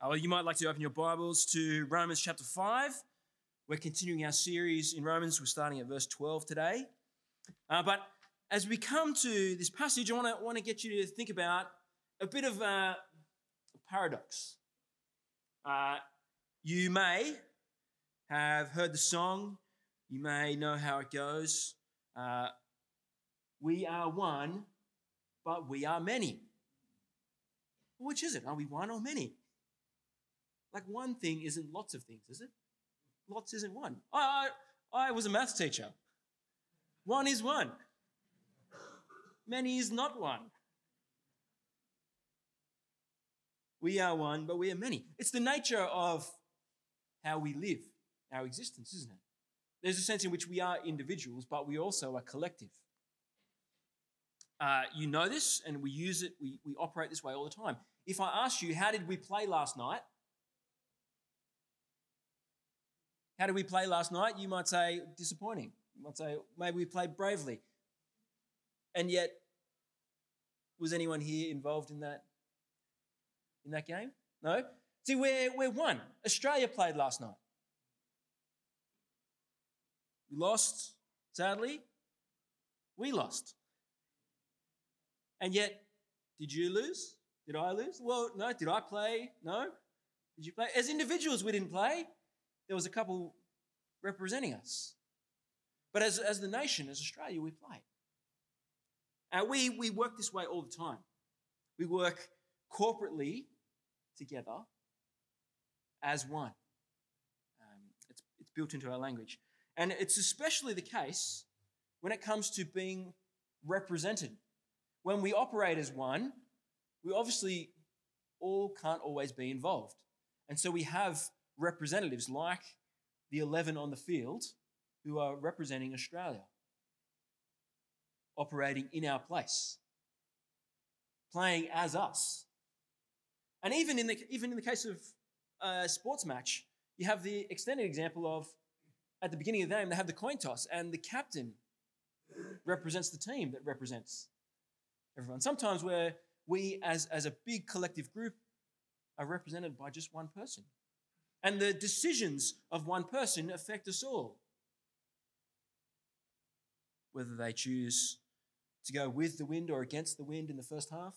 Uh, you might like to open your Bibles to Romans chapter 5. We're continuing our series in Romans. We're starting at verse 12 today. Uh, but as we come to this passage, I want to want to get you to think about a bit of a, a paradox. Uh, you may have heard the song, you may know how it goes. Uh, we are one, but we are many. Which is it? Are we one or many? Like one thing isn't lots of things, is it? Lots isn't one. I, I, I was a maths teacher. One is one. Many is not one. We are one, but we are many. It's the nature of how we live, our existence, isn't it? There's a sense in which we are individuals, but we also are collective. Uh, you know this, and we use it, we, we operate this way all the time. If I ask you, how did we play last night? How did we play last night? You might say, disappointing. You might say, maybe we played bravely. And yet, was anyone here involved in that, in that game? No? See, we're, we're one. Australia played last night. We lost, sadly. We lost. And yet, did you lose? Did I lose? Well, no. Did I play? No. Did you play? As individuals, we didn't play there was a couple representing us. But as, as the nation, as Australia, we play. And we, we work this way all the time. We work corporately together as one. Um, it's, it's built into our language. And it's especially the case when it comes to being represented. When we operate as one, we obviously all can't always be involved. And so we have representatives like the 11 on the field who are representing Australia, operating in our place, playing as us. And even in the, even in the case of a sports match, you have the extended example of at the beginning of the game, they have the coin toss, and the captain represents the team that represents everyone. Sometimes where we, as, as a big collective group, are represented by just one person. And the decisions of one person affect us all. Whether they choose to go with the wind or against the wind in the first half,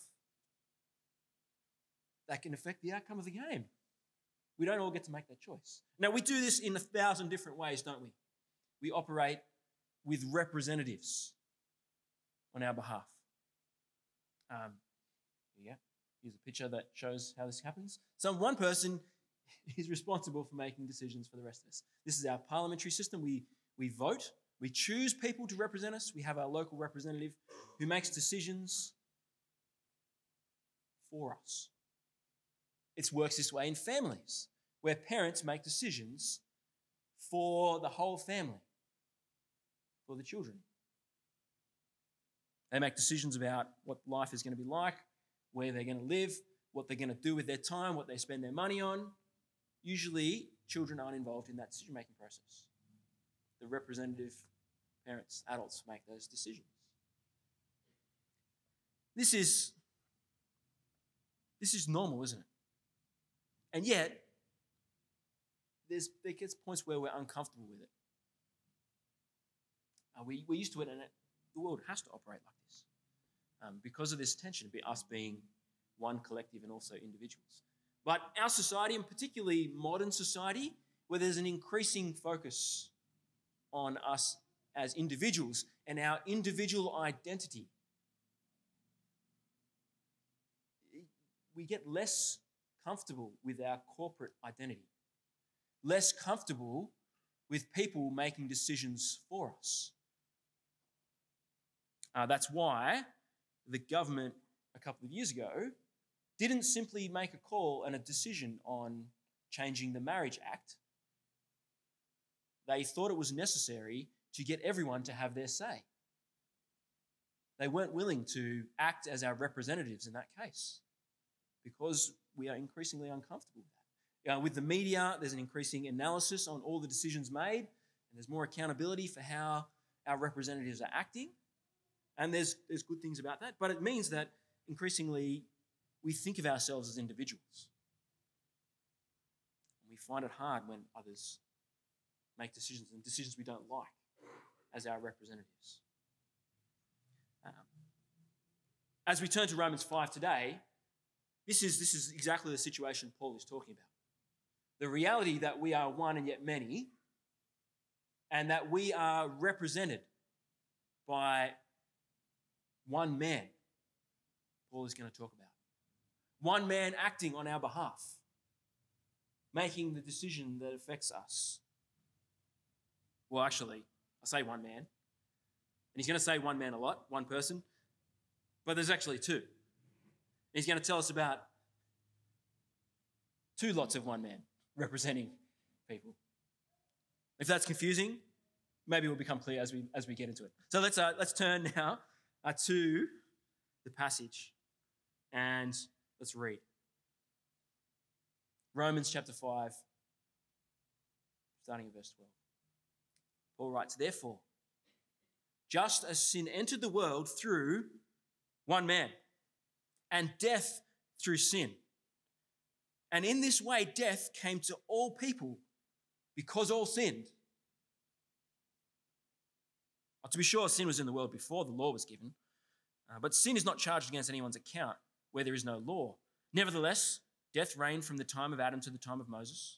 that can affect the outcome of the game. We don't all get to make that choice. Now, we do this in a thousand different ways, don't we? We operate with representatives on our behalf. Um, yeah, here's a picture that shows how this happens. So, one person is responsible for making decisions for the rest of us. This is our parliamentary system. We, we vote, we choose people to represent us. We have our local representative who makes decisions for us. It works this way in families, where parents make decisions for the whole family, for the children. They make decisions about what life is going to be like, where they're going to live, what they're going to do with their time, what they spend their money on usually children aren't involved in that decision making process. The representative parents, adults make those decisions. This is this is normal, isn't it? And yet, there's, there gets points where we're uncomfortable with it. Uh, we, we're used to it, and it, the world has to operate like this um, because of this tension, be us being one collective and also individuals. But our society, and particularly modern society, where there's an increasing focus on us as individuals and our individual identity, we get less comfortable with our corporate identity, less comfortable with people making decisions for us. Uh, that's why the government a couple of years ago didn't simply make a call and a decision on changing the Marriage Act. They thought it was necessary to get everyone to have their say. They weren't willing to act as our representatives in that case because we are increasingly uncomfortable with that. Uh, with the media, there's an increasing analysis on all the decisions made, and there's more accountability for how our representatives are acting. And there's, there's good things about that, but it means that increasingly we think of ourselves as individuals. And we find it hard when others make decisions and decisions we don't like as our representatives. Um, as we turn to Romans 5 today, this is, this is exactly the situation Paul is talking about. The reality that we are one and yet many, and that we are represented by one man, Paul is going to talk about. One man acting on our behalf, making the decision that affects us. Well, actually, I say one man, and he's going to say one man a lot, one person, but there's actually two. And He's going to tell us about two lots of one man representing people. If that's confusing, maybe it will become clear as we as we get into it. So let's uh, let's turn now uh, to the passage and let's read Romans chapter five, starting at verse twelve. Paul writes, "Therefore, just as sin entered the world through one man, and death through sin." And in this way, death came to all people because all sinned. Well, to be sure, sin was in the world before the law was given, uh, but sin is not charged against anyone's account where there is no law. Nevertheless, death reigned from the time of Adam to the time of Moses,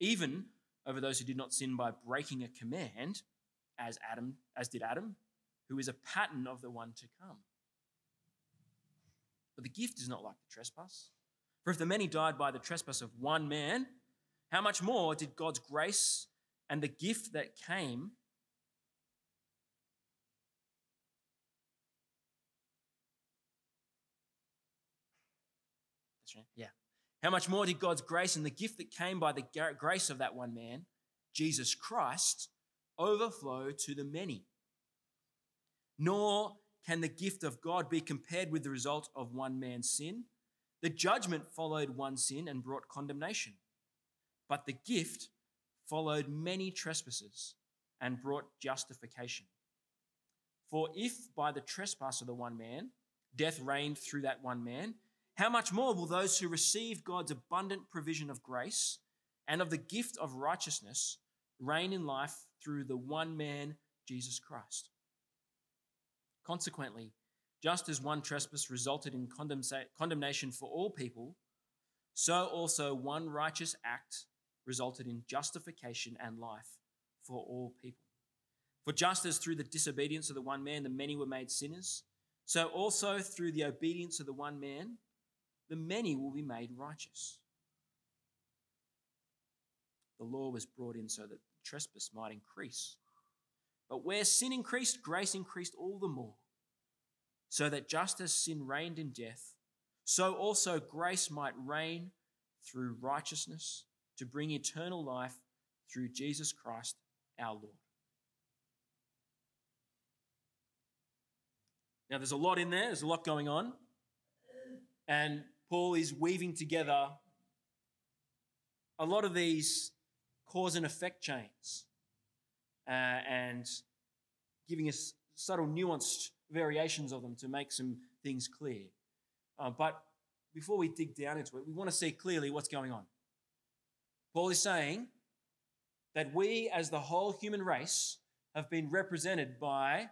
even over those who did not sin by breaking a command, as Adam, as did Adam, who is a pattern of the one to come. But the gift is not like the trespass. For if the many died by the trespass of one man, how much more did God's grace and the gift that came Right. Yeah. How much more did God's grace and the gift that came by the grace of that one man, Jesus Christ, overflow to the many? Nor can the gift of God be compared with the result of one man's sin the judgment followed one sin and brought condemnation, but the gift followed many trespasses and brought justification. For if by the trespass of the one man death reigned through that one man, how much more will those who received God's abundant provision of grace and of the gift of righteousness reign in life through the one man, Jesus Christ? Consequently, just as one trespass resulted in condemnation for all people, so also one righteous act resulted in justification and life for all people. For just as through the disobedience of the one man the many were made sinners, so also through the obedience of the one man the many will be made righteous. The law was brought in so that trespass might increase. But where sin increased, grace increased all the more so that just as sin reigned in death, so also grace might reign through righteousness to bring eternal life through Jesus Christ our Lord. Now, there's a lot in there, there's a lot going on. And Paul is weaving together a lot of these cause and effect chains uh, and giving us subtle, nuanced variations of them to make some things clear. Uh, but before we dig down into it, we want to see clearly what's going on. Paul is saying that we, as the whole human race, have been represented by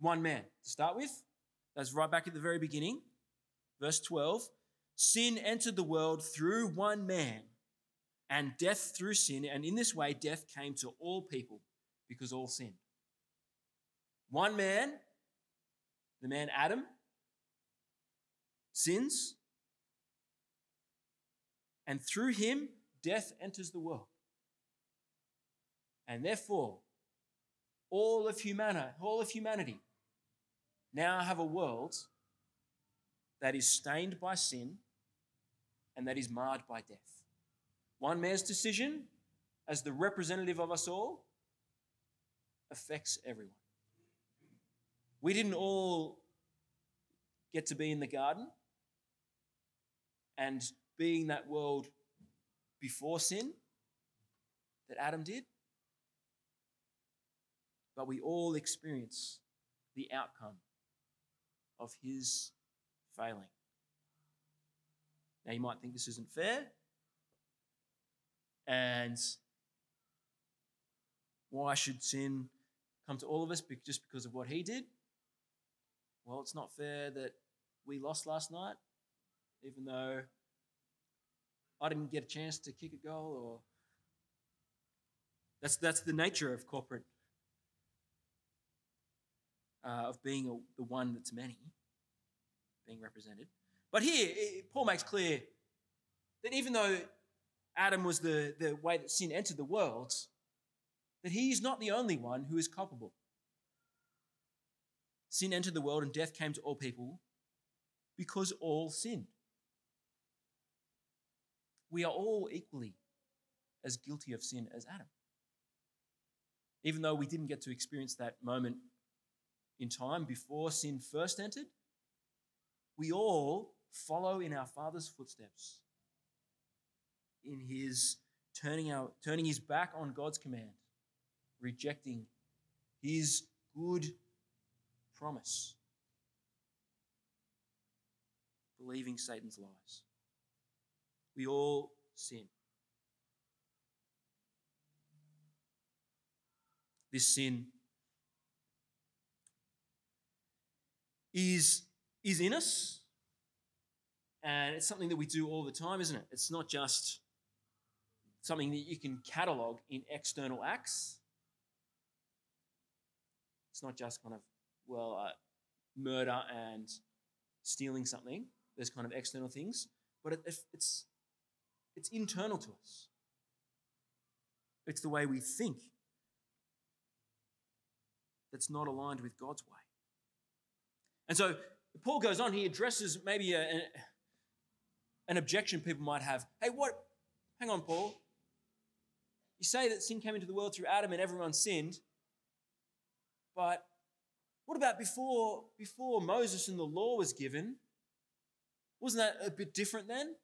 one man. To start with, that's right back at the very beginning, verse 12. Sin entered the world through one man, and death through sin, and in this way, death came to all people because all sinned. One man the man Adam sins, and through him, death enters the world. And therefore, all of humanity, all of humanity now have a world that is stained by sin and that is marred by death. One man's decision, as the representative of us all, affects everyone. We didn't all get to be in the garden and being that world before sin that Adam did, but we all experience the outcome of his failing. Now, you might think this isn't fair. And why should sin come to all of us just because of what he did? Well, it's not fair that we lost last night, even though I didn't get a chance to kick a goal or that's that's the nature of corporate uh, of being a, the one that's many being represented. But here, Paul makes clear that even though Adam was the, the way that sin entered the world, that he is not the only one who is culpable. Sin entered the world and death came to all people because all sinned. We are all equally as guilty of sin as Adam. Even though we didn't get to experience that moment in time before sin first entered, we all follow in our Father's footsteps in his turning, our, turning his back on God's command, rejecting his good promise, believing Satan's lies. We all sin. This sin is, is in us, and it's something that we do all the time, isn't it? It's not just something that you can catalog in external acts. It's not just kind of, well, uh, murder and stealing something. There's kind of external things, but it, it's, it's internal to us. It's the way we think that's not aligned with God's way. And so Paul goes on, he addresses maybe a, an objection people might have. Hey, what? Hang on, Paul. You say that sin came into the world through Adam and everyone sinned, but what about before, before Moses and the law was given? Wasn't that a bit different then?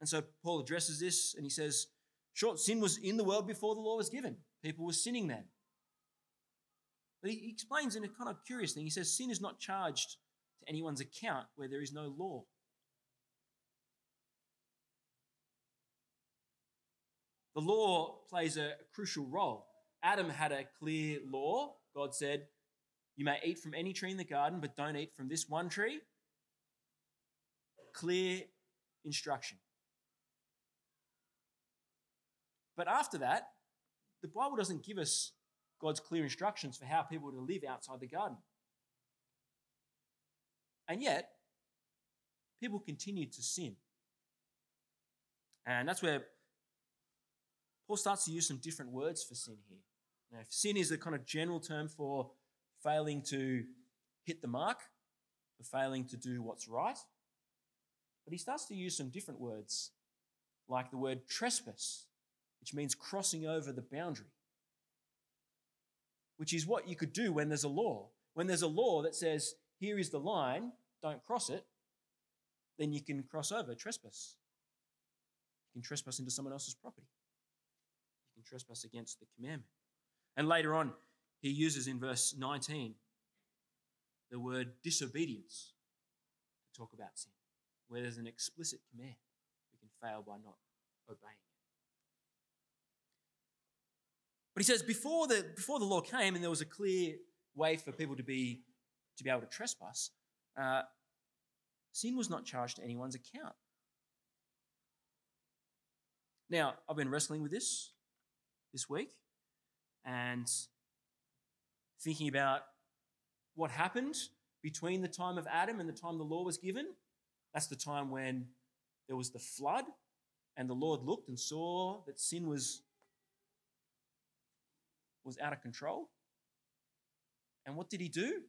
And so Paul addresses this and he says, Short sin was in the world before the law was given. People were sinning then. But he explains in a kind of curious thing. He says, Sin is not charged to anyone's account where there is no law. The law plays a crucial role. Adam had a clear law. God said, You may eat from any tree in the garden, but don't eat from this one tree. Clear instruction. But after that, the Bible doesn't give us God's clear instructions for how people to live outside the garden. And yet, people continued to sin. And that's where Paul starts to use some different words for sin here. Now, sin is a kind of general term for failing to hit the mark, for failing to do what's right. But he starts to use some different words, like the word trespass, which means crossing over the boundary, which is what you could do when there's a law. When there's a law that says, here is the line, don't cross it, then you can cross over, trespass. You can trespass into someone else's property You can trespass against the commandment. And later on, he uses in verse 19 the word disobedience to talk about sin, where there's an explicit command. We can fail by not obeying it. But he says before the, before the law came and there was a clear way for people to be, to be able to trespass, uh, sin was not charged to anyone's account. Now, I've been wrestling with this this week and thinking about what happened between the time of Adam and the time the law was given. That's the time when there was the flood, and the Lord looked and saw that sin was, was out of control. And what did he do?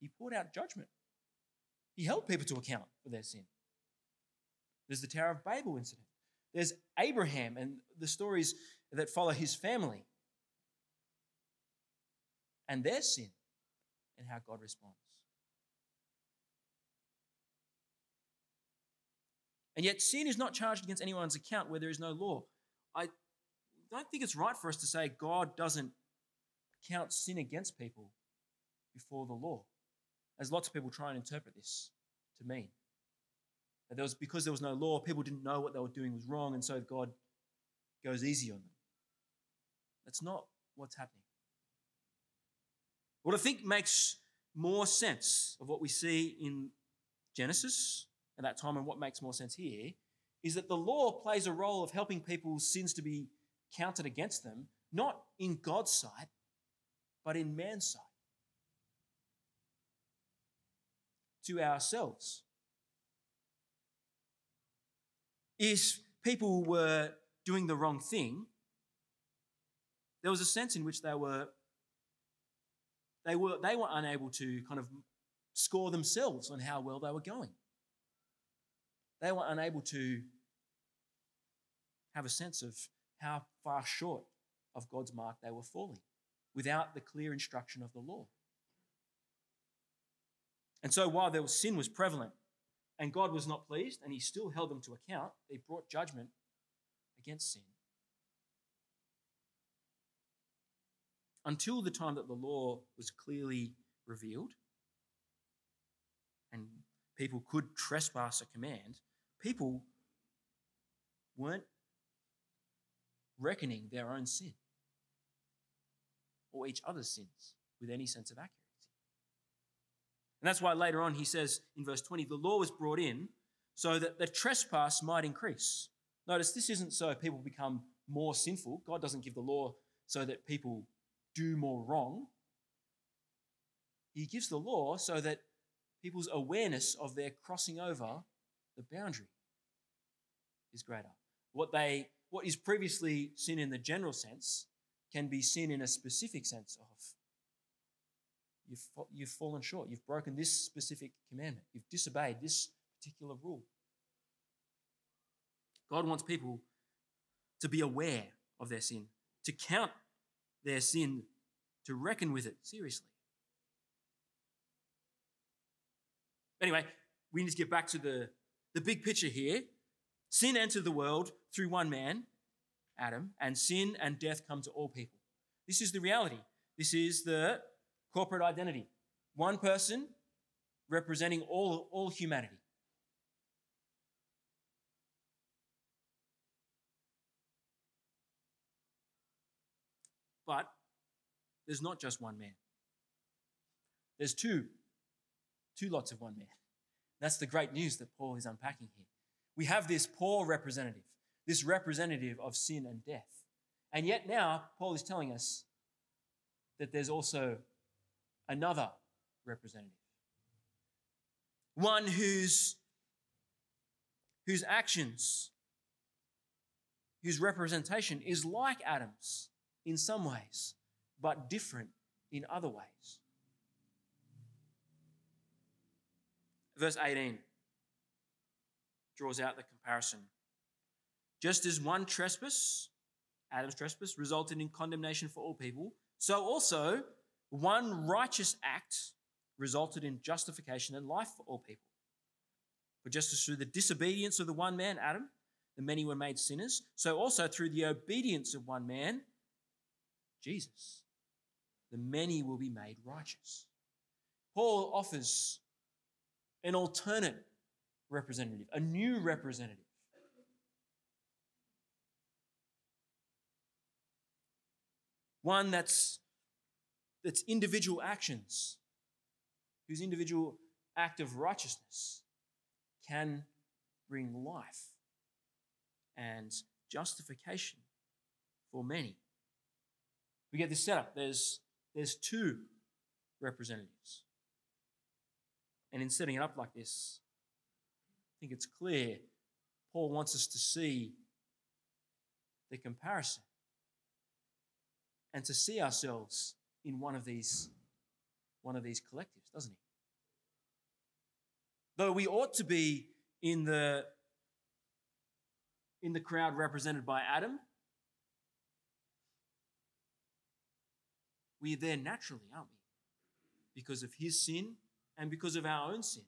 He poured out judgment. He held people to account for their sin. There's the Tower of Babel incident. There's Abraham and the stories that follow his family and their sin and how God responds. And yet, sin is not charged against anyone's account where there is no law. I don't think it's right for us to say God doesn't count sin against people before the law, as lots of people try and interpret this to mean That there was because there was no law, people didn't know what they were doing was wrong, and so God goes easy on them. That's not what's happening. What I think makes more sense of what we see in Genesis at that time and what makes more sense here is that the law plays a role of helping people's sins to be counted against them, not in God's sight, but in man's sight. To ourselves. If people were doing the wrong thing, there was a sense in which they were they were they were unable to kind of score themselves on how well they were going. They were unable to have a sense of how far short of God's mark they were falling without the clear instruction of the law. And so while their sin was prevalent and God was not pleased and he still held them to account, he brought judgment against sin. Until the time that the law was clearly revealed and people could trespass a command, people weren't reckoning their own sin or each other's sins with any sense of accuracy. And that's why later on he says in verse 20, the law was brought in so that the trespass might increase. Notice this isn't so people become more sinful. God doesn't give the law so that people do more wrong. He gives the law so that people's awareness of their crossing over the boundary is greater. What they what is previously sin in the general sense can be sin in a specific sense of you've, you've fallen short, you've broken this specific commandment, you've disobeyed this particular rule. God wants people to be aware of their sin, to count their sin, to reckon with it seriously. Anyway, we need to get back to the, the big picture here. Sin entered the world through one man, Adam, and sin and death come to all people. This is the reality. This is the corporate identity. One person representing all, all humanity. But there's not just one man. There's two, two lots of one man. That's the great news that Paul is unpacking here. We have this poor representative, this representative of sin and death. And yet now, Paul is telling us that there's also another representative. One whose, whose actions, whose representation is like Adam's in some ways, but different in other ways. Verse 18 draws out the comparison. Just as one trespass, Adam's trespass, resulted in condemnation for all people, so also one righteous act resulted in justification and life for all people. For just as through the disobedience of the one man, Adam, the many were made sinners, so also through the obedience of one man, Jesus, the many will be made righteous. Paul offers an alternate representative, a new representative. One that's, that's individual actions, whose individual act of righteousness can bring life and justification for many. We get this setup. There's, there's two representatives. And in setting it up like this, think it's clear Paul wants us to see the comparison and to see ourselves in one of these one of these collectives, doesn't he? Though we ought to be in the in the crowd represented by Adam, we're there naturally, aren't we? Because of his sin and because of our own sin.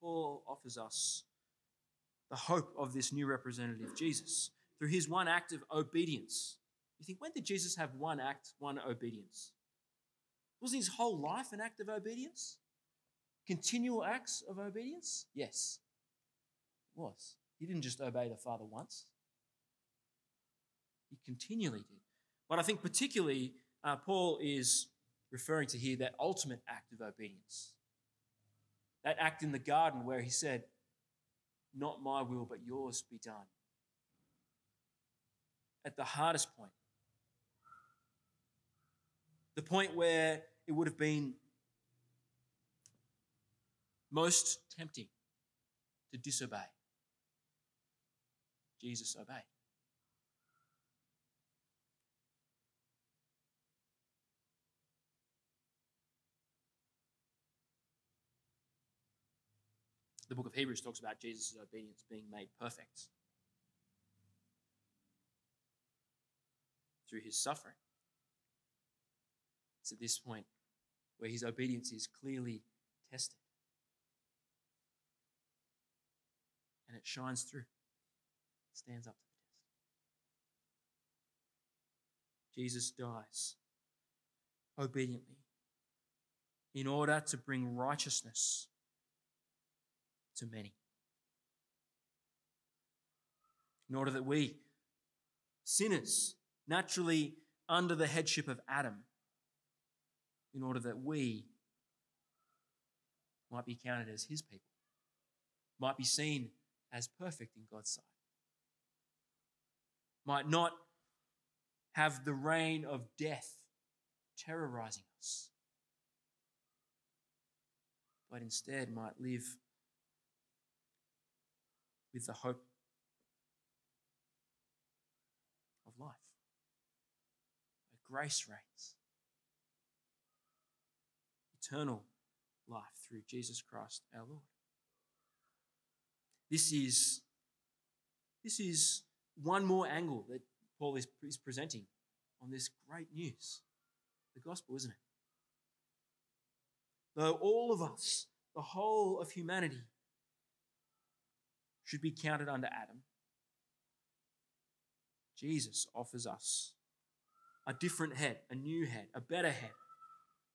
Paul offers us the hope of this new representative, Jesus, through his one act of obedience. You think, when did Jesus have one act, one obedience? Was his whole life an act of obedience? continual acts of obedience? Yes, it was. He didn't just obey the Father once, he continually did. But I think particularly uh, Paul is referring to here that ultimate act of obedience. That act in the garden where he said, Not my will, but yours be done. At the hardest point. The point where it would have been most tempting to disobey. Jesus obeyed. The book of Hebrews talks about Jesus' obedience being made perfect through his suffering. It's at this point where his obedience is clearly tested. And it shines through, stands up to the test. Jesus dies obediently in order to bring righteousness to many. In order that we, sinners, naturally under the headship of Adam, in order that we might be counted as his people, might be seen as perfect in God's sight, might not have the reign of death terrorizing us, but instead might live with the hope of life. Where grace reigns. Eternal life through Jesus Christ our Lord. This is, this is one more angle that Paul is, is presenting on this great news. The gospel, isn't it? Though all of us, the whole of humanity, should be counted under Adam. Jesus offers us a different head, a new head, a better head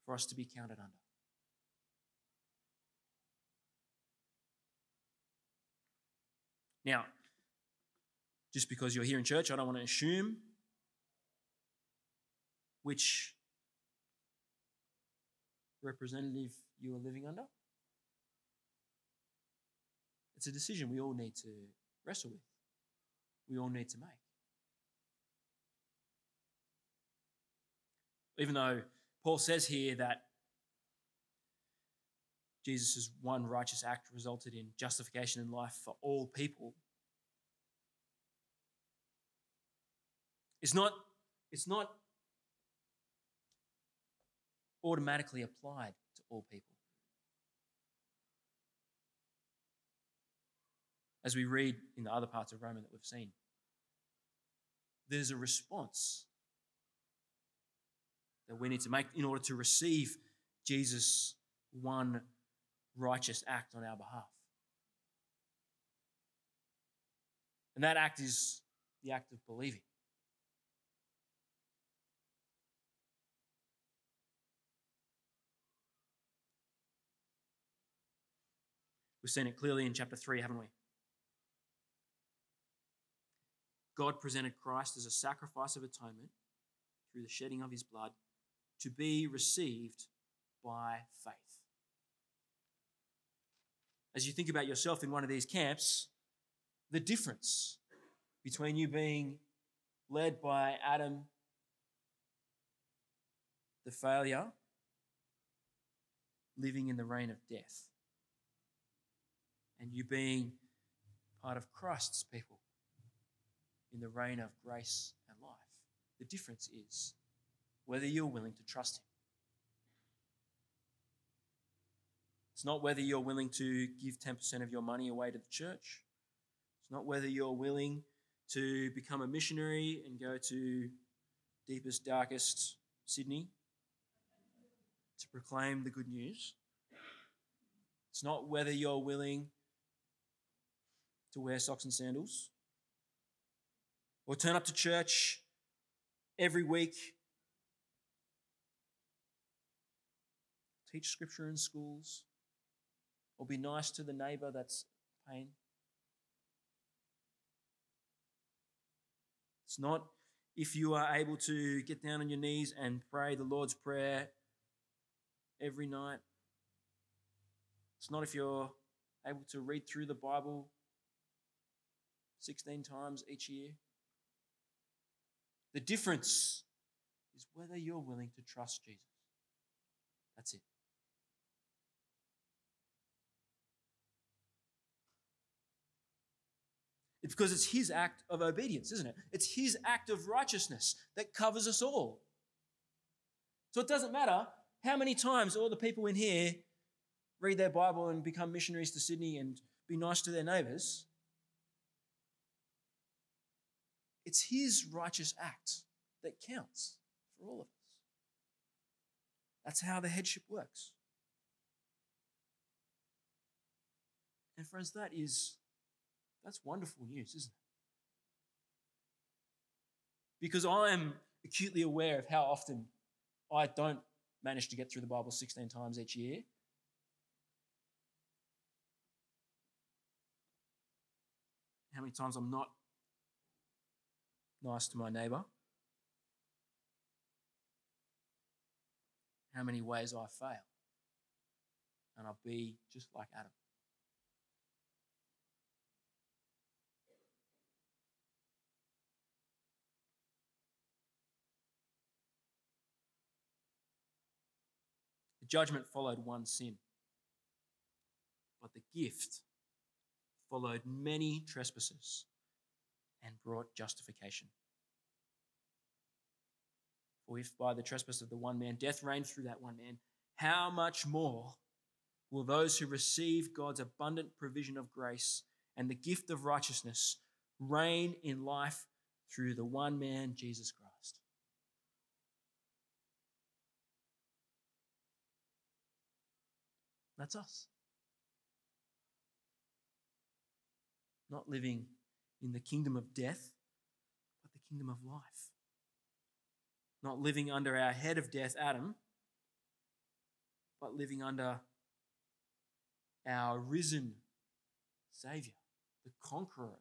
for us to be counted under. Now, just because you're here in church, I don't want to assume which representative you are living under. It's a decision we all need to wrestle with, we all need to make. Even though Paul says here that Jesus' one righteous act resulted in justification in life for all people. It's not, it's not automatically applied to all people. As we read in the other parts of Roman that we've seen. There's a response that we need to make in order to receive Jesus' one righteous act on our behalf. And that act is the act of believing. We've seen it clearly in chapter 3, haven't we? God presented Christ as a sacrifice of atonement through the shedding of his blood to be received by faith. As you think about yourself in one of these camps, the difference between you being led by Adam, the failure, living in the reign of death, and you being part of Christ's people in the reign of grace and life. The difference is whether you're willing to trust Him. It's not whether you're willing to give 10% of your money away to the church. It's not whether you're willing to become a missionary and go to deepest, darkest Sydney to proclaim the good news. It's not whether you're willing to wear socks and sandals or turn up to church every week, teach scripture in schools, or be nice to the neighbor that's pain. It's not if you are able to get down on your knees and pray the Lord's Prayer every night. It's not if you're able to read through the Bible 16 times each year. The difference is whether you're willing to trust Jesus. That's it. It's because it's his act of obedience, isn't it? It's his act of righteousness that covers us all. So it doesn't matter how many times all the people in here read their Bible and become missionaries to Sydney and be nice to their neighbours. It's his righteous act that counts for all of us. That's how the headship works. And friends, that is that's wonderful news, isn't it? Because I am acutely aware of how often I don't manage to get through the Bible 16 times each year. How many times I'm not nice to my neighbor? How many ways I fail? And I'll be just like Adam. The judgment followed one sin, but the gift followed many trespasses and brought justification. For if by the trespass of the one man death reigned through that one man, how much more will those who receive God's abundant provision of grace and the gift of righteousness reign in life through the one man, Jesus Christ? That's us. Not living in the kingdom of death, but the kingdom of life. Not living under our head of death, Adam, but living under our risen Savior, the conqueror of death.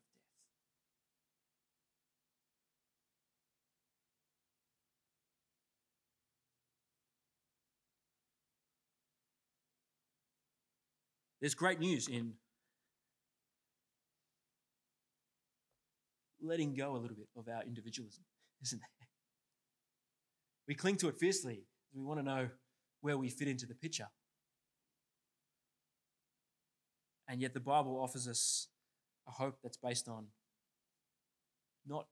There's great news in letting go a little bit of our individualism, isn't there? We cling to it fiercely. We want to know where we fit into the picture. And yet, the Bible offers us a hope that's based on not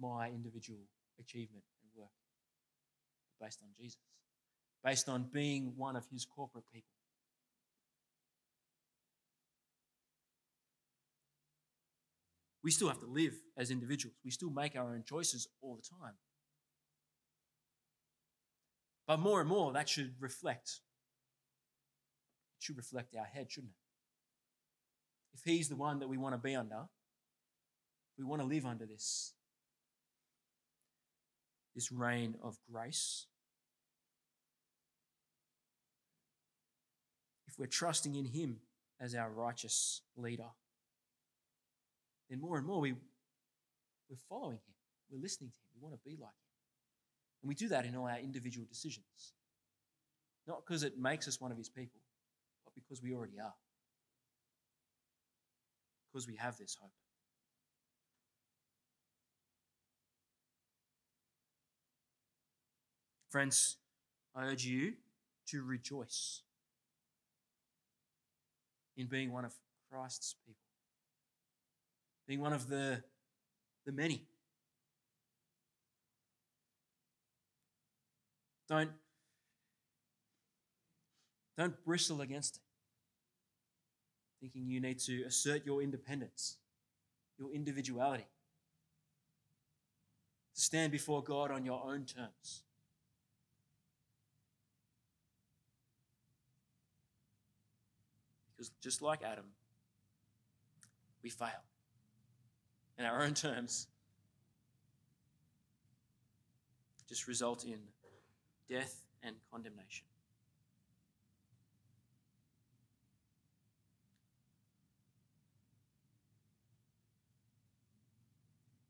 my individual achievement and work, but based on Jesus, based on being one of his corporate people. We still have to live as individuals. We still make our own choices all the time. But more and more, that should reflect. It should reflect our head, shouldn't it? If He's the one that we want to be under, we want to live under this, this reign of grace. If we're trusting in Him as our righteous leader, then more and more we, we're following him. We're listening to him. We want to be like him. And we do that in all our individual decisions. Not because it makes us one of his people, but because we already are. Because we have this hope. Friends, I urge you to rejoice in being one of Christ's people being one of the, the many. Don't, don't bristle against it, thinking you need to assert your independence, your individuality, to stand before God on your own terms. Because just like Adam, we fail in our own terms just result in death and condemnation.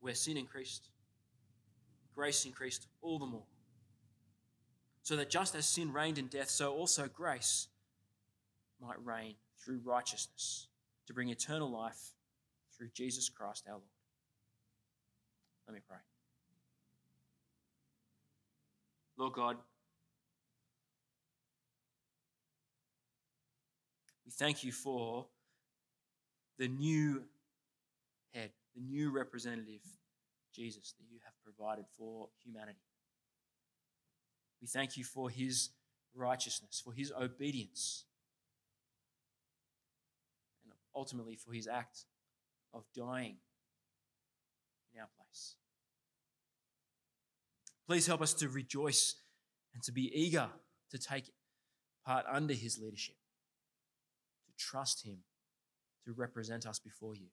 Where sin increased, grace increased all the more. So that just as sin reigned in death, so also grace might reign through righteousness to bring eternal life through Jesus Christ our Lord. Let me pray. Lord God, we thank you for the new head, the new representative, Jesus, that you have provided for humanity. We thank you for his righteousness, for his obedience, and ultimately for his act of dying in our place. Please help us to rejoice and to be eager to take part under his leadership, to trust him, to represent us before you.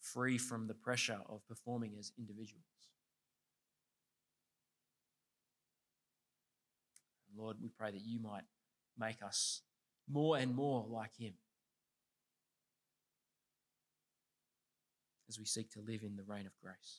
Free from the pressure of performing as individuals. Lord, we pray that you might make us more and more like him as we seek to live in the reign of grace.